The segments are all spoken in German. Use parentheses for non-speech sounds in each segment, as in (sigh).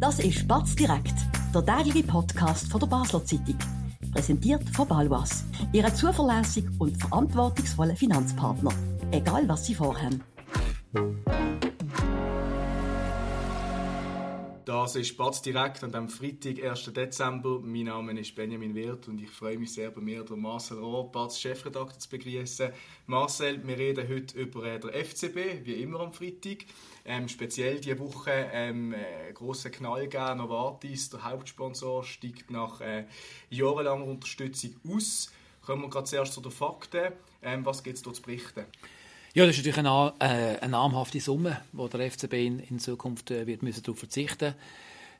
Das ist Batz direkt, der tägliche Podcast von der Basler Zeitung. Präsentiert von Balwas, Ihrem zuverlässigen und verantwortungsvollen Finanzpartner. Egal was Sie vorhaben. Das ist Batz direkt und am Freitag, 1. Dezember. Mein Name ist Benjamin Wirth und ich freue mich sehr, bei mir den Marcel Rohr, Batz Chefredakteur, zu begrüßen. Marcel, wir reden heute über den FCB, wie immer am Freitag. Ähm, speziell diese Woche ähm, äh, grossen Knall gegeben. Novartis, der Hauptsponsor, steigt nach äh, jahrelanger Unterstützung aus. Kommen wir gerade zuerst zu den Fakten. Ähm, was gibt es da zu berichten? Ja, das ist natürlich eine, äh, eine namhafte Summe, wo der FCB in, in Zukunft äh, wird müssen darauf verzichten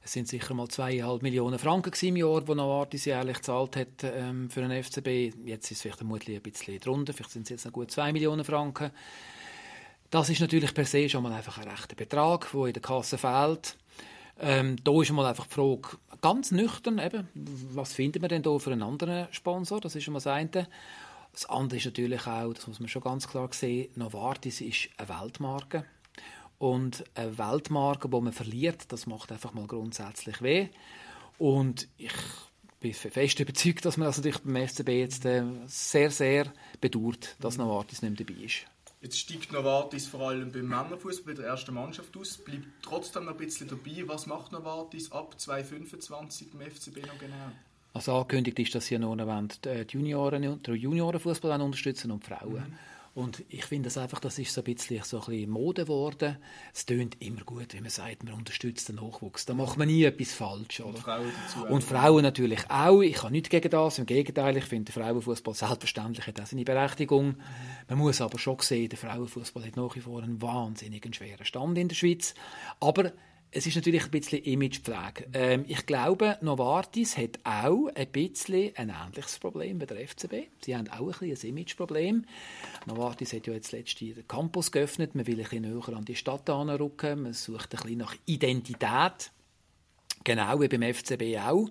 Es sind sicher mal zweieinhalb Millionen Franken im Jahr, die Novartis jährlich gezahlt hat ähm, für den FCB. Jetzt ist es vielleicht vermutlich ein bisschen drunter, vielleicht sind es jetzt noch gut zwei Millionen Franken. Das ist natürlich per se schon mal einfach ein rechter Betrag, der in der Kasse fehlt. Ähm, da ist mal einfach die Frage, ganz nüchtern, eben, was finden wir denn da für einen anderen Sponsor? Das ist schon mal das eine. Das andere ist natürlich auch, das muss man schon ganz klar sehen, Novartis ist eine Weltmarke. Und eine Weltmarke, die man verliert, das macht einfach mal grundsätzlich weh. Und ich bin fest überzeugt, dass man also natürlich beim FCB jetzt äh, sehr, sehr bedauert, dass Novartis nicht dabei ist. Jetzt steigt Novartis vor allem beim Männerfußball bei der ersten Mannschaft aus, bleibt trotzdem noch ein bisschen dabei. Was macht Novartis ab 2025 beim FCB noch genau? Also angekündigt ist, dass sie noch die Junioren, den Juniorenfußball unterstützen und die Frauen. Mhm. Und ich finde das einfach, das ist so ein bisschen, so ein bisschen Mode geworden. Es tönt immer gut, wenn man sagt, man unterstützt den Nachwuchs. Da macht man nie etwas falsch. Oder? Und Frauen dazu. Und Frauen natürlich auch. Ich habe nichts gegen das. Im Gegenteil, ich finde, der Frauenfußball selbstverständlich hat auch seine Berechtigung. Man muss aber schon sehen, der Frauenfußball hat nach wie vor einen wahnsinnig schweren Stand in der Schweiz. Aber es ist natürlich ein bisschen Imagepflege. Ähm, ich glaube, Novartis hat auch ein bisschen ein ähnliches Problem wie der FCB. Sie haben auch ein bisschen ein Imageproblem. Novartis hat ja jetzt letztens den Campus geöffnet. Man will ein bisschen näher an die Stadt anrücken. Man sucht ein bisschen nach Identität. Genau wie beim FCB auch.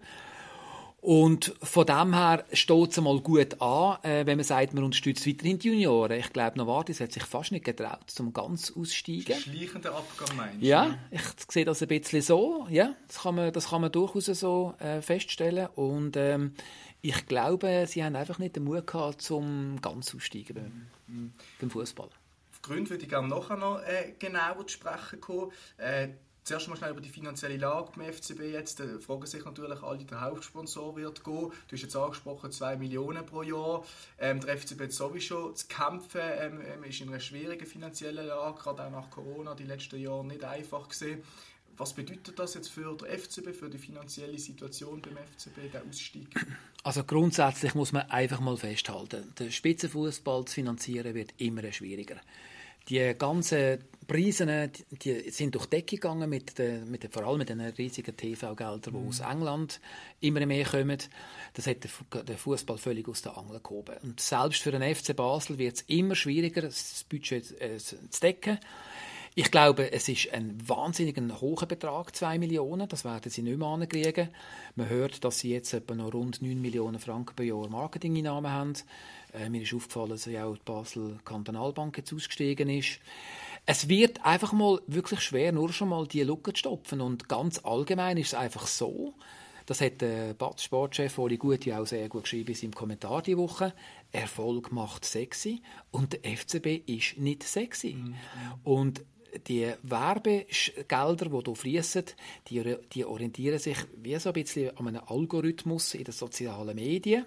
Und von dem her steht es mal gut an, äh, wenn man sagt, man unterstützt weiterhin die Junioren. Ich glaube, Novartis hat sich fast nicht getraut, zum ganz auszusteigen. Schleichender Abgang meinst du? Ja, ich sehe das ein bisschen so. Ja, das kann man, das kann man durchaus so äh, feststellen. Und ähm, ich glaube, sie haben einfach nicht den Mut gehabt, zum ganz auszusteigen beim, mhm. beim Fußball. Auf Gründe würde ich gerne nachher noch äh, genauer zu sprechen kommen. Äh, Zuerst mal schnell über die finanzielle Lage beim FCB jetzt. Da fragen sich natürlich alle, der Hauptsponsor wird gehen. Du hast jetzt angesprochen, 2 Millionen pro Jahr. Ähm, der FCB hat sowieso zu kämpfen, ähm, ähm, ist in einer schwierigen finanziellen Lage, gerade auch nach Corona, die letzten Jahre nicht einfach gesehen. Was bedeutet das jetzt für den FCB, für die finanzielle Situation beim FCB, der Ausstieg? Also grundsätzlich muss man einfach mal festhalten, der Spitzenfußball zu finanzieren wird immer schwieriger. Die ganzen Preise die sind durch die Decke gegangen, mit den, mit den, vor allem mit den riesigen TV-Geldern, die mhm. aus England immer mehr kommen. Das hat den Fußball völlig aus der Angel gehoben. Und selbst für den FC Basel wird es immer schwieriger, das Budget äh, zu decken. Ich glaube, es ist ein wahnsinnig hoher Betrag, 2 Millionen. Das werden sie nicht mehr ankriegen. Man hört, dass sie jetzt etwa noch rund 9 Millionen Franken pro Jahr Marketingeinnahmen haben. Äh, mir ist aufgefallen, dass ja auch die Basel Kantonalbank jetzt ausgestiegen ist. Es wird einfach mal wirklich schwer, nur schon mal die Lücke zu stopfen. Und ganz allgemein ist es einfach so, das hat der Sportchef Oli Guti auch sehr gut geschrieben in seinem Kommentar die Woche. Erfolg macht sexy und der FCB ist nicht sexy. Mhm. Und die Werbegelder, die hier fließen, die, die orientieren sich wie so ein bisschen an einem Algorithmus in den sozialen Medien.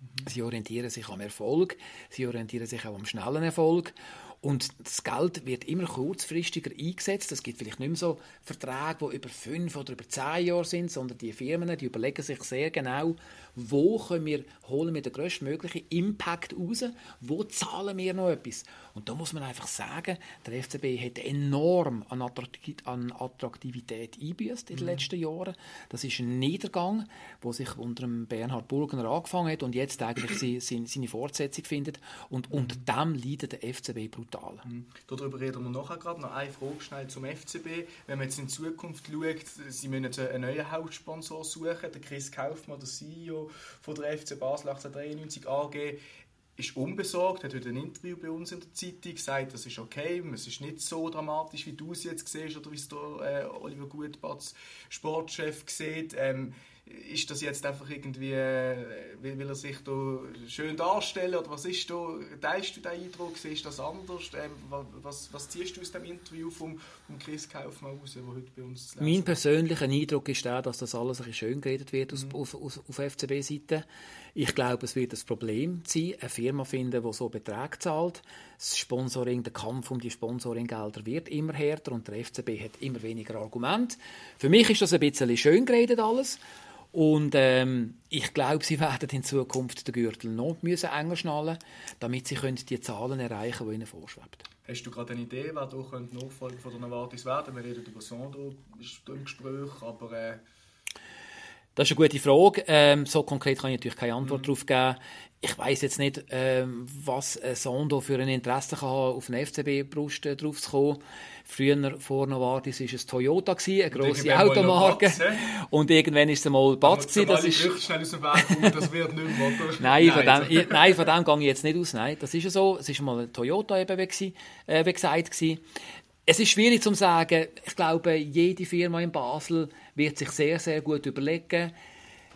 Mhm. Sie orientieren sich am Erfolg, sie orientieren sich auch am schnellen Erfolg. Und das Geld wird immer kurzfristiger eingesetzt. Es gibt vielleicht nicht mehr so Verträge, die über fünf oder über zehn Jahre sind, sondern die Firmen die überlegen sich sehr genau, wo können wir, holen wir den größtmöglichen Impact raus, wo zahlen wir noch etwas. Und da muss man einfach sagen, der FCB hat enorm an Attraktivität eingebüßt in den mhm. letzten Jahren. Das ist ein Niedergang, der sich unter dem Bernhard Burgener angefangen hat und jetzt eigentlich (clears throat) seine Fortsetzung findet. Und mhm. unter dem leidet der FCB brutal. Mhm. Darüber reden wir nachher gerade. Noch eine Frage schnell zum FCB. Wenn man jetzt in Zukunft schaut, sie müssen einen neuen Hauptsponsor suchen. Der Chris Kaufmann, der CEO von der FC Basel 1893 AG, ist unbesorgt, hat heute ein Interview bei uns in der Zeitung gesagt, das ist okay, es ist nicht so dramatisch, wie du es jetzt siehst oder wie es der äh, Oliver Gutbatz, Sportchef, sieht. Ähm, ist das jetzt einfach irgendwie, äh, will, will er sich da schön darstellen oder was ist da, teilst du den Eindruck, siehst du das anders? Ähm, was, was ziehst du aus dem Interview vom, vom Chris Kaufmann raus, der heute bei uns zu Mein persönlicher Eindruck ist der, dass das alles ein bisschen schön geredet wird mhm. auf, auf, auf FCB-Seite. Ich glaube, es wird ein Problem sein, eine Firma finden, die so Beträge zahlt. Das Sponsoring, der Kampf um die Sponsoringgelder wird immer härter und der FCB hat immer weniger Argumente. Für mich ist das ein bisschen schön geredet alles. Und ähm, ich glaube, sie werden in Zukunft den Gürtel noch müssen enger schnallen damit sie können die Zahlen erreichen können, die ihnen vorschwebt. Hast du gerade eine Idee, wer da Nachfolger von der Novartis werden Wir reden über Sandro, ist im Gespräch, aber... Äh das ist eine gute Frage. Ähm, so konkret kann ich natürlich keine Antwort mhm. darauf geben. Ich weiß jetzt nicht, ähm, was ein Sondo für ein Interesse kann haben, auf eine FCB-Brust äh, drauf zu kommen. Früher vor Novartis war es Toyota, gewesen, eine grosse Automarke. Und irgendwann war es mal Batz. Das ist... schnell aus dem Weg das wird nicht mehr, (laughs) nein, von dem, ich, nein, von dem gehe ich jetzt nicht aus. Nein, das ist ja so. Es war mal ein Toyota, eben, wie, äh, wie gesagt. Gewesen. Es ist schwierig zu sagen. Ich glaube, jede Firma in Basel wird sich sehr, sehr gut überlegen,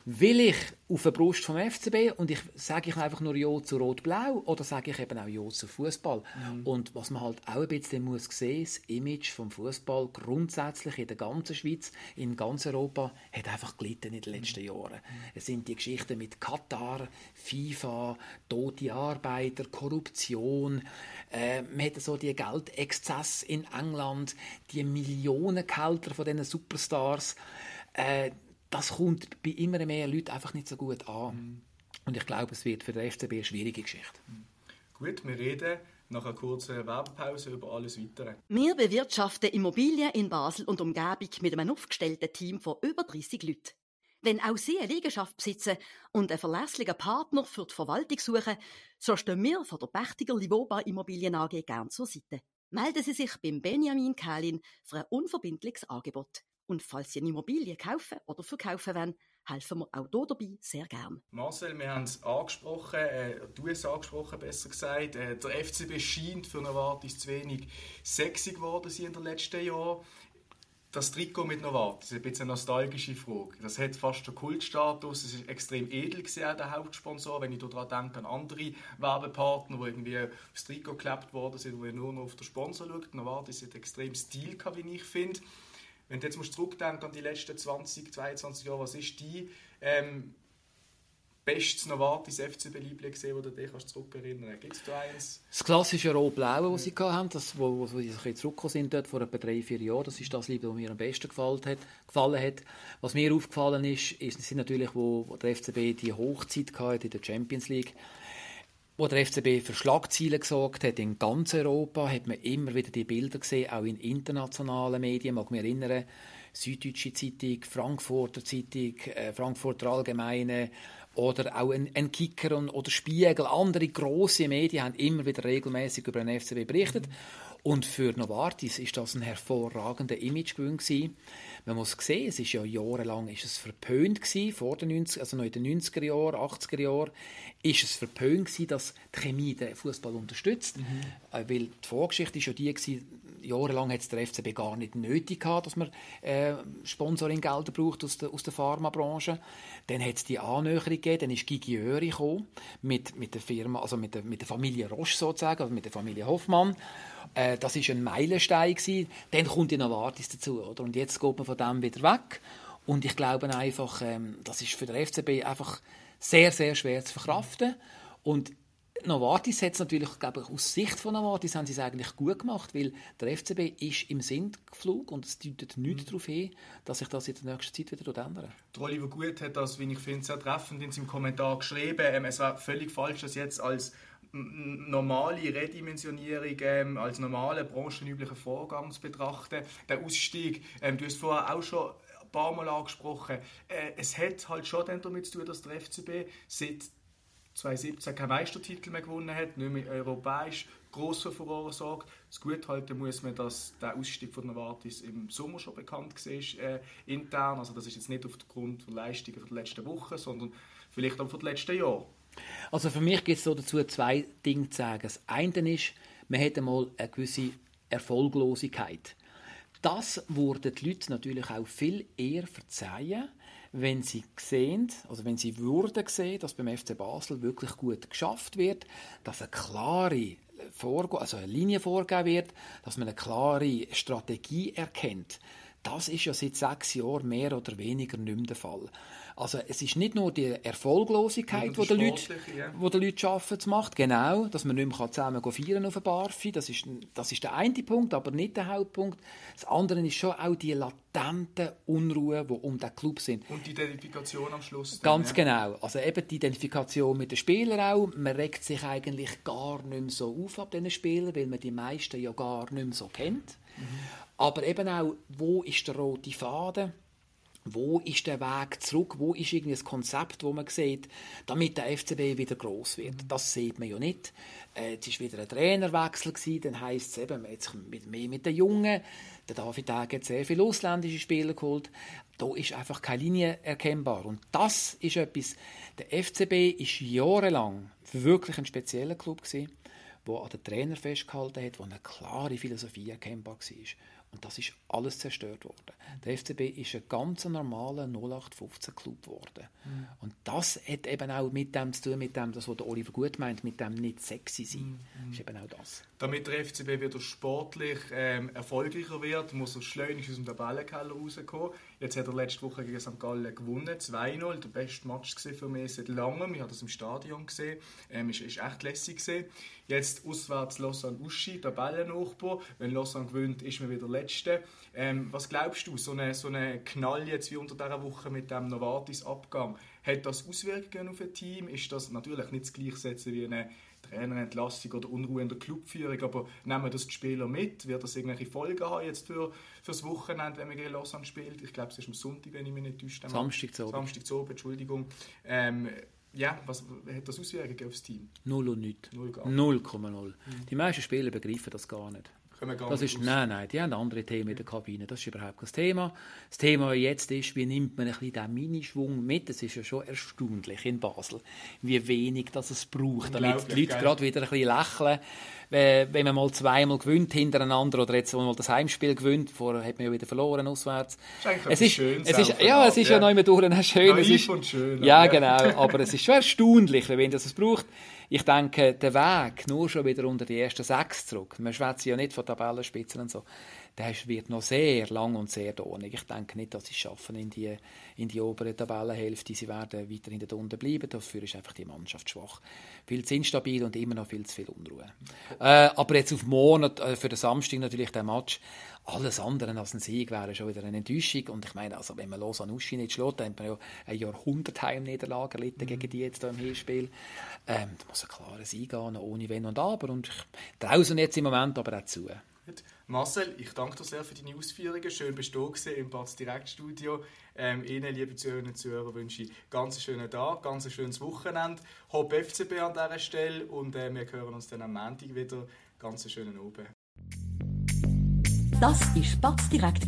will ich auf der Brust vom FCB und ich sage ich einfach nur Ja zu Rot-Blau oder sage ich eben auch Ja zu Fußball. Mhm. Und was man halt auch ein bisschen muss sehen, das Image vom Fußball grundsätzlich in der ganzen Schweiz, in ganz Europa, hat einfach gelitten in den letzten Jahren. Mhm. Es sind die Geschichten mit Katar, FIFA, tote Arbeiter, Korruption, äh, man hat so die Geldexzess in England, die Millionengehälter von diesen Superstars. Äh, das kommt bei immer mehr Leuten einfach nicht so gut an. Mhm. Und ich glaube, es wird für den FCB eine schwierige Geschichte. Mhm. Gut, wir reden nach einer kurzen Werbepause über alles Weitere. Wir bewirtschaften Immobilien in Basel und Umgebung mit einem aufgestellten Team von über 30 Leuten. Wenn auch Sie eine Liegenschaft besitzen und einen verlässlichen Partner für die Verwaltung suchen, so stehen wir von der Pächtiger Livoba Immobilien AG gern zur Seite. Melden Sie sich beim Benjamin Kählin für ein unverbindliches Angebot. Und falls Sie eine Immobilie kaufen oder verkaufen wollen, helfen wir auch hier dabei sehr gern. Marcel, wir haben es angesprochen, äh, du hast es angesprochen, besser gesagt. Äh, der FCB scheint für Novartis zu wenig sexy geworden in den letzten Jahren. Das Trikot mit Novartis, ein bisschen eine nostalgische Frage. Das hat fast einen Kultstatus. Es ist extrem edel gewesen, der Hauptsponsor. Wenn ich daran denke an andere Werbepartner, die irgendwie aufs Trikot geklebt worden sind, wo nur noch auf den Sponsor schaut. Novartis hat extrem Stil, wie ich finde. Wenn du jetzt musst zurückdenken an die letzten 20, 22 Jahre, was ist die ähm, bestes Novartis FCB-Liebling gesehen, wo du dich zurückerinnern kannst? Gibt es da eins? Das klassische Rot-Blaue, das sie hatten, das, wo, wo, sie zurückgekommen sind dort vor etwa drei, vier Jahren, das ist das Liebling, das mir am besten gefallen hat. Gefallen hat. Was mir aufgefallen ist, ist sind natürlich, wo, wo der FCB die Hochzeit hatte in der Champions League wo der FCB für Schlagzeilen gesorgt hat in ganz Europa, hat man immer wieder die Bilder gesehen, auch in internationalen Medien. Mag mich erinnern, Süddeutsche Zeitung, Frankfurter Zeitung, äh, Frankfurter Allgemeine oder auch ein, ein Kicker und, oder Spiegel. Andere große Medien haben immer wieder regelmäßig über den FCB berichtet. Mhm. Und für Novartis ist das ein hervorragender Imagegewinn gewesen. Man muss sehen, es ist ja jahrelang ist es verpönt gewesen, vor den 90, also noch in den 90er Jahren, 80er Jahren, ist es verpönt gewesen, dass die Chemie den Fußball unterstützt. Mhm. Äh, weil die Vorgeschichte ist ja die gewesen, jahrelang hat es der FCB gar nicht nötig gehabt, dass man äh, Sponsoringgelder braucht aus der, aus der Pharmabranche. Dann hat es die Annäherung gegeben, dann ist Gigi Öri gekommen, mit, mit der Firma, also mit der, mit der Familie Roche sozusagen, also mit der Familie Hoffmann. Äh, das ist ein Meilenstein gewesen. Dann kommt die Novartis dazu, oder? Und jetzt geht man von dem wieder weg. Und ich glaube einfach, ähm, das ist für den FCB einfach sehr, sehr schwer zu verkraften. Und Novartis hat es natürlich, glaube ich, aus Sicht von Novartis haben sie es eigentlich gut gemacht, weil der FCB ist im Sintflug und es deutet nichts mhm. darauf hin, dass sich das in der nächsten Zeit wieder ändert. Der Oliver Gut hat das, wie ich finde, sehr treffend in seinem Kommentar geschrieben. Ähm, es war völlig falsch, das jetzt als normale Redimensionierung ähm, als normalen branchenüblichen Vorgang zu betrachten. Der Ausstieg, ähm, du hast vorher auch schon ein paar Mal angesprochen, äh, es hat halt schon damit zu tun, dass der FCB seit 2017 keinen Meistertitel mehr gewonnen hat, nicht mehr europäisch gross Furore sorgt. Das Guthalten muss man, dass der Ausstieg von Novartis im Sommer schon bekannt war, äh, intern. Also das ist jetzt nicht aufgrund der Leistungen der letzten Woche, sondern vielleicht auch von den letzten Jahren. Also für mich gibt es dazu zwei Dinge zu sagen. Das eine ist, man hat einmal eine gewisse Erfolglosigkeit. Das würden die Leute natürlich auch viel eher verzeihen, wenn sie sehen, also wenn sie würden sehen, dass beim FC Basel wirklich gut geschafft wird, dass eine klare Vorge also eine Linie vorgegeben wird, dass man eine klare Strategie erkennt. Das ist ja seit sechs Jahren mehr oder weniger nicht mehr der Fall. Also es ist nicht nur die Erfolglosigkeit, die die Leute, ja. wo die Leute schaffen, zu macht, genau, dass man nicht mehr zusammen feiern auf der Barfi, das ist, das ist der eine Punkt, aber nicht der Hauptpunkt. Das andere ist schon auch die latenten Unruhe, die um den Club sind. Und die Identifikation am Schluss. Dann, Ganz ja. genau, also eben die Identifikation mit den Spielern auch. Man regt sich eigentlich gar nicht mehr so auf ab diesen Spielern, weil man die meisten ja gar nicht mehr so kennt. Mhm. Aber eben auch, wo ist der rote Faden? Wo ist der Weg zurück? Wo ist irgendein Konzept, wo man sieht, damit der FCB wieder groß wird? Das sieht man ja nicht. Äh, es war wieder ein Trainerwechsel gewesen, dann heisst es eben jetzt mit, mehr mit den Jungen. Der David Tag hat sehr viele ausländische Spieler geholt. Da ist einfach keine Linie erkennbar. Und das ist etwas. Der FCB ist jahrelang wirklich ein spezieller Club gewesen, der an den Trainer festgehalten hat, wo eine klare Philosophie erkennbar war. Und das ist alles zerstört worden. Der FCB ist ein ganz normaler 0815-Club geworden. Mhm. Und das hat eben auch mit dem zu tun, mit dem, das, was der Oliver gut meint, mit dem nicht sexy sein. Mhm. ist eben auch das. Damit der FCB wieder sportlich ähm, erfolgreicher wird, muss er schleunigst aus dem Tabellenkeller rauskommen. Jetzt hat er letzte Woche gegen St. Gallen gewonnen, 2-0. Der beste Match für mich seit langem. Ich habe das im Stadion gesehen. Ähm, ist echt lässig gesehen. Jetzt auswärts Lausanne-Uschi, Tabellennachbar. Wenn Lausanne gewinnt, ist man wieder Letzte. Ähm, was glaubst du, so eine, so Knall jetzt wie unter dieser Woche mit dem Novartis-Abgang, hat das Auswirkungen auf ein Team? Ist das natürlich nicht das Gleichsetzen wie eine Trainerentlassung oder Unruhe in der Clubführung, aber nehmen das die Spieler mit? Wird das irgendwelche Folgen haben jetzt für, für das Wochenende, wenn man gegen Lausanne spielt? Ich glaube, es ist am Sonntag, wenn ich mich nicht täusche. Samstag zu Samstag zu Entschuldigung. Ähm, ja, was hat das Auswirkungen aufs Team? Null und nichts. 0,0. Mhm. Die meisten Spieler begreifen das gar nicht. Das ist, nein, nein, die haben andere Themen in der Kabine. Das ist überhaupt kein Thema. Das Thema jetzt ist, wie nimmt man ein bisschen diesen Minischwung mit? Es ist ja schon erstaunlich in Basel, wie wenig das es braucht, damit die Leute gerade wieder ein bisschen lächeln wenn man mal zweimal gewinnt hintereinander oder jetzt mal das Heimspiel gewinnt, vorher hat man ja wieder verloren auswärts. Es ist, es ist, ja, es ist ja, ja noch immer durch schön. Naiv es ist, und schön. Ja, genau. (laughs) Aber es ist schon erstaunlich, wenn das es braucht. Ich denke, der Weg nur schon wieder unter die ersten sechs zurück. Man schwätzt ja nicht von Tabellenspitzen und so der wird noch sehr lang und sehr dornig. Ich denke nicht, dass sie es schaffen in die, in die obere Tabellenhälfte. Sie werden weiterhin da unten bleiben. Dafür ist einfach die Mannschaft schwach. Viel zu instabil und immer noch viel zu viel Unruhe. Äh, aber jetzt auf morgen, äh, für den Samstag natürlich der Match. Alles andere als ein Sieg wäre schon wieder eine Enttäuschung. Und ich meine, also, wenn man Los an Uschi nicht schlägt, dann hat man ja eine Jahrhundertheimniederlage erlitten mhm. gegen die jetzt hier im Hinspiel. Ähm, da muss ein klarer Sieg gehen, ohne Wenn und Aber. Und ich traue jetzt im Moment aber auch zu. Marcel, ich danke dir sehr für deine Ausführungen. Schön bist du im Batz Direktstudio. Ähm, Ihnen, liebe Zuhörerinnen und Zuhörer, wünsche ich ganz einen schönen Tag, ganz schönes Wochenende. Hopp FCB an dieser Stelle und äh, wir hören uns dann am Montag wieder. Ganz schönen Abend. Das war Batz Direkt,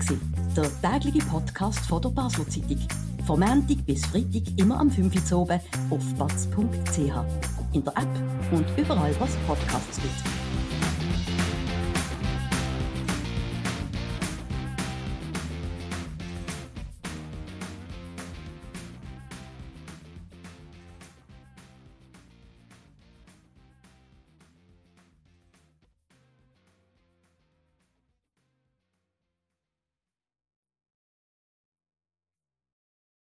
der tägliche Podcast von der Basler Zeitung. Von Montag bis Freitag immer am 5 Uhr oben auf batz.ch. In der App und überall, was Podcasts gibt.